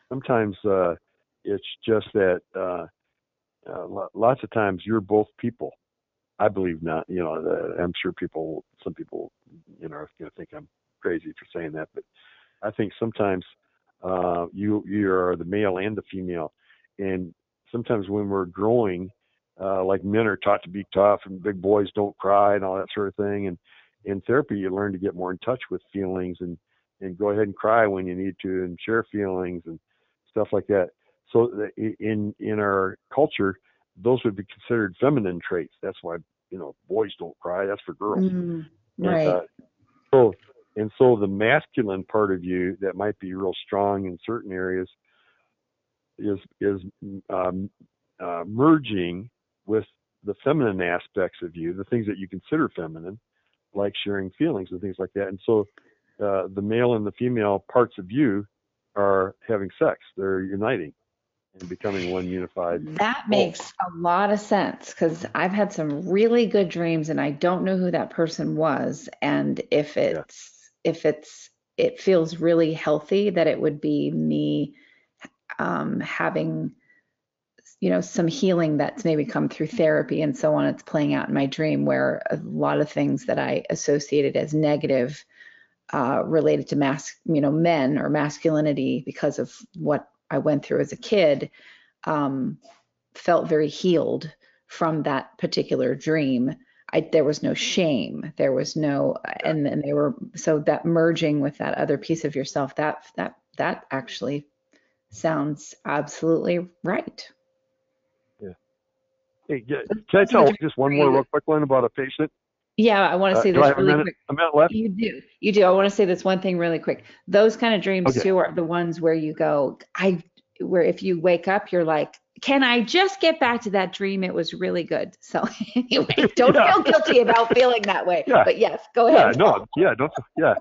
sometimes uh, it's just that uh, uh, lo- lots of times you're both people. I believe not. You know, the, I'm sure people, some people, you know, are going to think I'm crazy for saying that, but I think sometimes uh, you you are the male and the female, and sometimes when we're growing, uh, like men are taught to be tough and big boys don't cry and all that sort of thing. And in therapy, you learn to get more in touch with feelings and and go ahead and cry when you need to and share feelings and stuff like that. So in in our culture, those would be considered feminine traits. That's why you know boys don't cry. That's for girls. Mm, And, right. uh, so and so the masculine part of you that might be real strong in certain areas is is um, uh, merging with the feminine aspects of you, the things that you consider feminine, like sharing feelings and things like that. And so uh, the male and the female parts of you are having sex. They're uniting and becoming one unified. That makes a lot of sense because I've had some really good dreams and I don't know who that person was. And if it's, if it's, it feels really healthy that it would be me um, having, you know, some healing that's maybe come through therapy and so on. It's playing out in my dream where a lot of things that I associated as negative uh, related to mask, you know, men or masculinity because of what I went through as a kid, um, felt very healed from that particular dream. I, there was no shame. There was no, and then they were so that merging with that other piece of yourself. That that that actually sounds absolutely right. Yeah. Hey, can I tell just one more real quick one about a patient? Yeah, I want to Uh, say I this a really minute, quick. a minute left? You do. You do. I want to say this one thing really quick. Those kind of dreams Okay. too are the ones where you go, I where if you wake up, you're like, can I just get back to that dream? It was really good. So anyway, don't Yeah. feel guilty about feeling that way. Yeah. But yes, go ahead. Yeah, no, yeah, don't, yeah,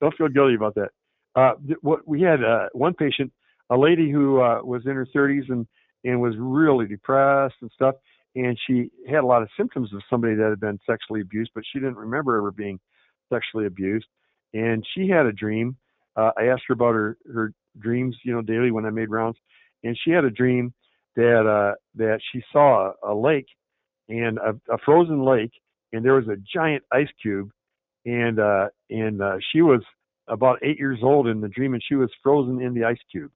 don't feel guilty about that. Uh, what we had uh, one patient, a lady who uh, was in her 30s and and was really depressed and stuff, and she had a lot of symptoms of somebody that had been sexually abused, but she didn't remember ever being sexually abused. And she had a dream. Uh, I asked her about her her dreams, you know, daily when I made rounds, and she had a dream that uh, that she saw a, a lake and a, a frozen lake, and there was a giant ice cube, and uh, and uh, she was about eight years old in the dream, and she was frozen in the ice cube.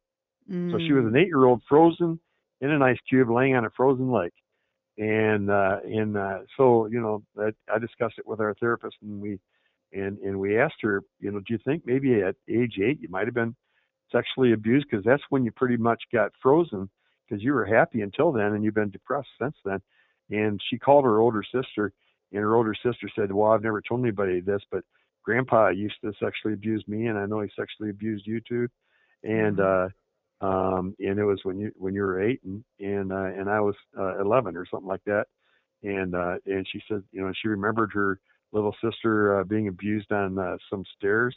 So she was Mm. an eight-year-old frozen in an ice cube, laying on a frozen lake. And uh, and uh, so you know, I, I discussed it with our therapist, and we and and we asked her, you know, do you think maybe at age eight you might have been sexually abused? Because that's when you pretty much got frozen because you were happy until then and you've been depressed since then. And she called her older sister, and her older sister said, Well, I've never told anybody this, but grandpa used to sexually abuse me, and I know he sexually abused you too. And, uh, um, and it was when you when you were eight and and uh, and I was uh, eleven or something like that, and uh, and she said you know she remembered her little sister uh, being abused on uh, some stairs,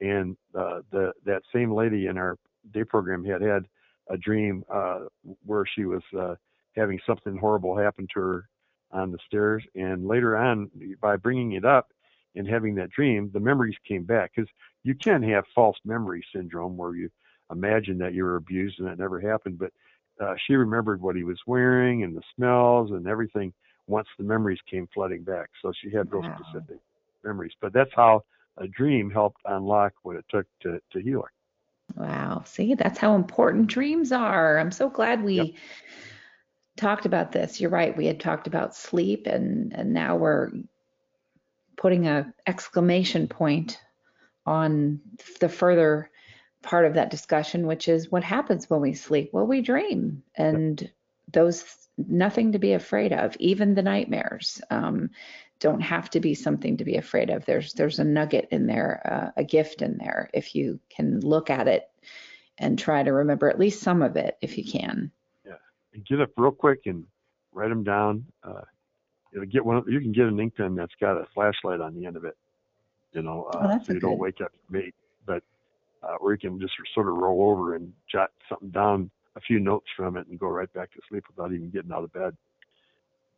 and uh, the that same lady in our day program had had a dream uh, where she was uh, having something horrible happen to her on the stairs. And later on, by bringing it up and having that dream, the memories came back. Because you can have false memory syndrome where you imagine that you were abused and that never happened. But uh, she remembered what he was wearing and the smells and everything once the memories came flooding back. So she had real Wow. specific memories. But that's how a dream helped unlock what it took to, to heal her. Wow. See, that's how important dreams are. I'm so glad we Yep. talked about this. You're right. We had talked about sleep and and now we're putting a exclamation point on the further part of that discussion, which is what happens when we sleep? Well, we dream and those nothing to be afraid of, even the nightmares. Um, don't have to be something to be afraid of. There's there's a nugget in there, uh, a gift in there if you can look at it and try to remember at least some of it if you can. And get up real quick and write them down. Uh, you know, get one. You can get an ink pen that's got a flashlight on the end of it. You know, uh, Oh, so you don't wake up late. Uh, or you can just sort of roll over and jot something down, a few notes from it, and go right back to sleep without even getting out of bed.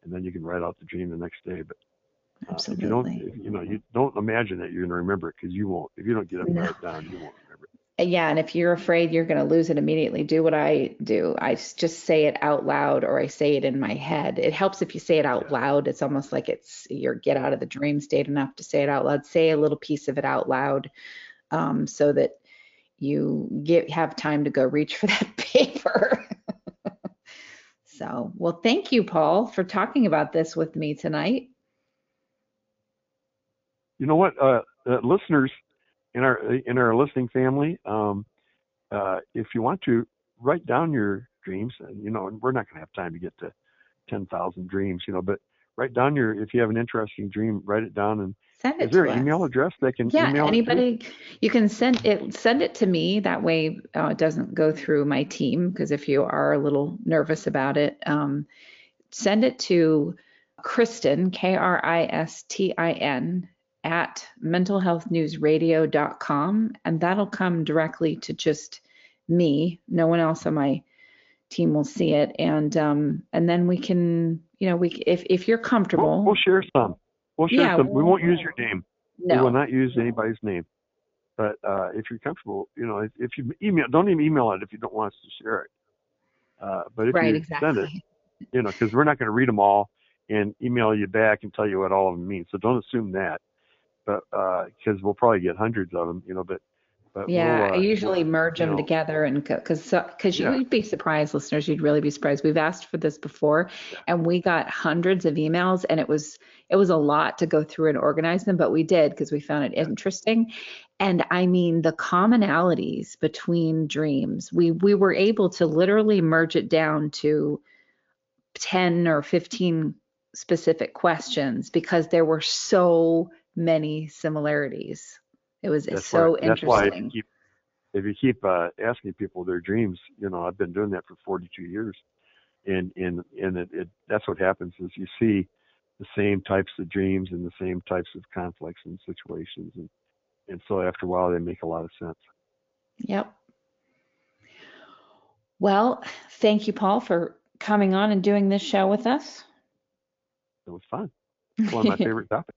And then you can write out the dream the next day. But uh, if you don't, if, you know, you don't imagine that you're going to remember it because you won't. If you don't get up and No. it down, you won't remember it. Yeah, and if you're afraid you're going to lose it immediately, do what I do. I just say it out loud or I say it in my head. It helps if you say it out Yeah. loud. It's almost like it's you're get out of the dream state enough to say it out loud. Say a little piece of it out loud um, so that you get have time to go reach for that paper. so, well, thank you, Paul, for talking about this with me tonight. you know what uh, uh, listeners in our in our listening family um, uh, if you want to write down your dreams and you know and we're not going to have time to get to 10,000 dreams you know but write down your if you have an interesting dream write it down and Send it is there to an us. email address they can Yeah, email it to? anybody, you can send it send it to me. That way, uh, it doesn't go through my team. Because if you are a little nervous about it, um, send it to Kristin K R I S T I N at mentalhealthnewsradio.com, and that'll come directly to just me. No one else on my team will see it, and um, and then we can, you know, we if if you're comfortable. we'll, we'll share some we'll share Yeah, some we we'll- won't use your name we will not use anybody's name but uh, if you're comfortable you know if, if you email don't even email it if you don't want us to share it uh, but if right, you send it you know, because we're not going to read them all and email you back and tell you what all of them mean. So don't assume that, but because we'll probably get hundreds of them, you know. But, but Yeah, we'll, I uh, usually merge them know, together and because because Yeah. you'd be surprised, listeners. You'd really be surprised. We've asked for this before, and we got hundreds of emails, and it was it was a lot to go through and organize them, but we did because we found it interesting. And I mean, the commonalities between dreams, we we were able to literally merge it down to ten or fifteen specific questions because there were so many similarities. It was that's so why, That's why if interesting. you keep if you keep uh, asking people their dreams, you know, I've been doing that for 42 years, and and and it, it that's what happens is you see the same types of dreams and the same types of conflicts and situations, and and so after a while they make a lot of sense. Yep. Well, thank you, Paul, for coming on and doing this show with us. It was fun. It's one of my favorite topics.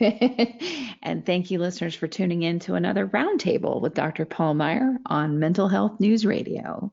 and thank you, listeners, for tuning in to another roundtable with Dr. Paul Meier on Mental Health News Radio.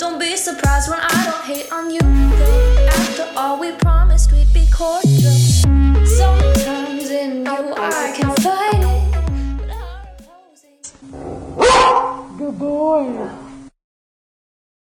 Don't be surprised when I don't hate on you. After all, we promised we'd be cordial. Sometimes in you I can fight it. Good boy.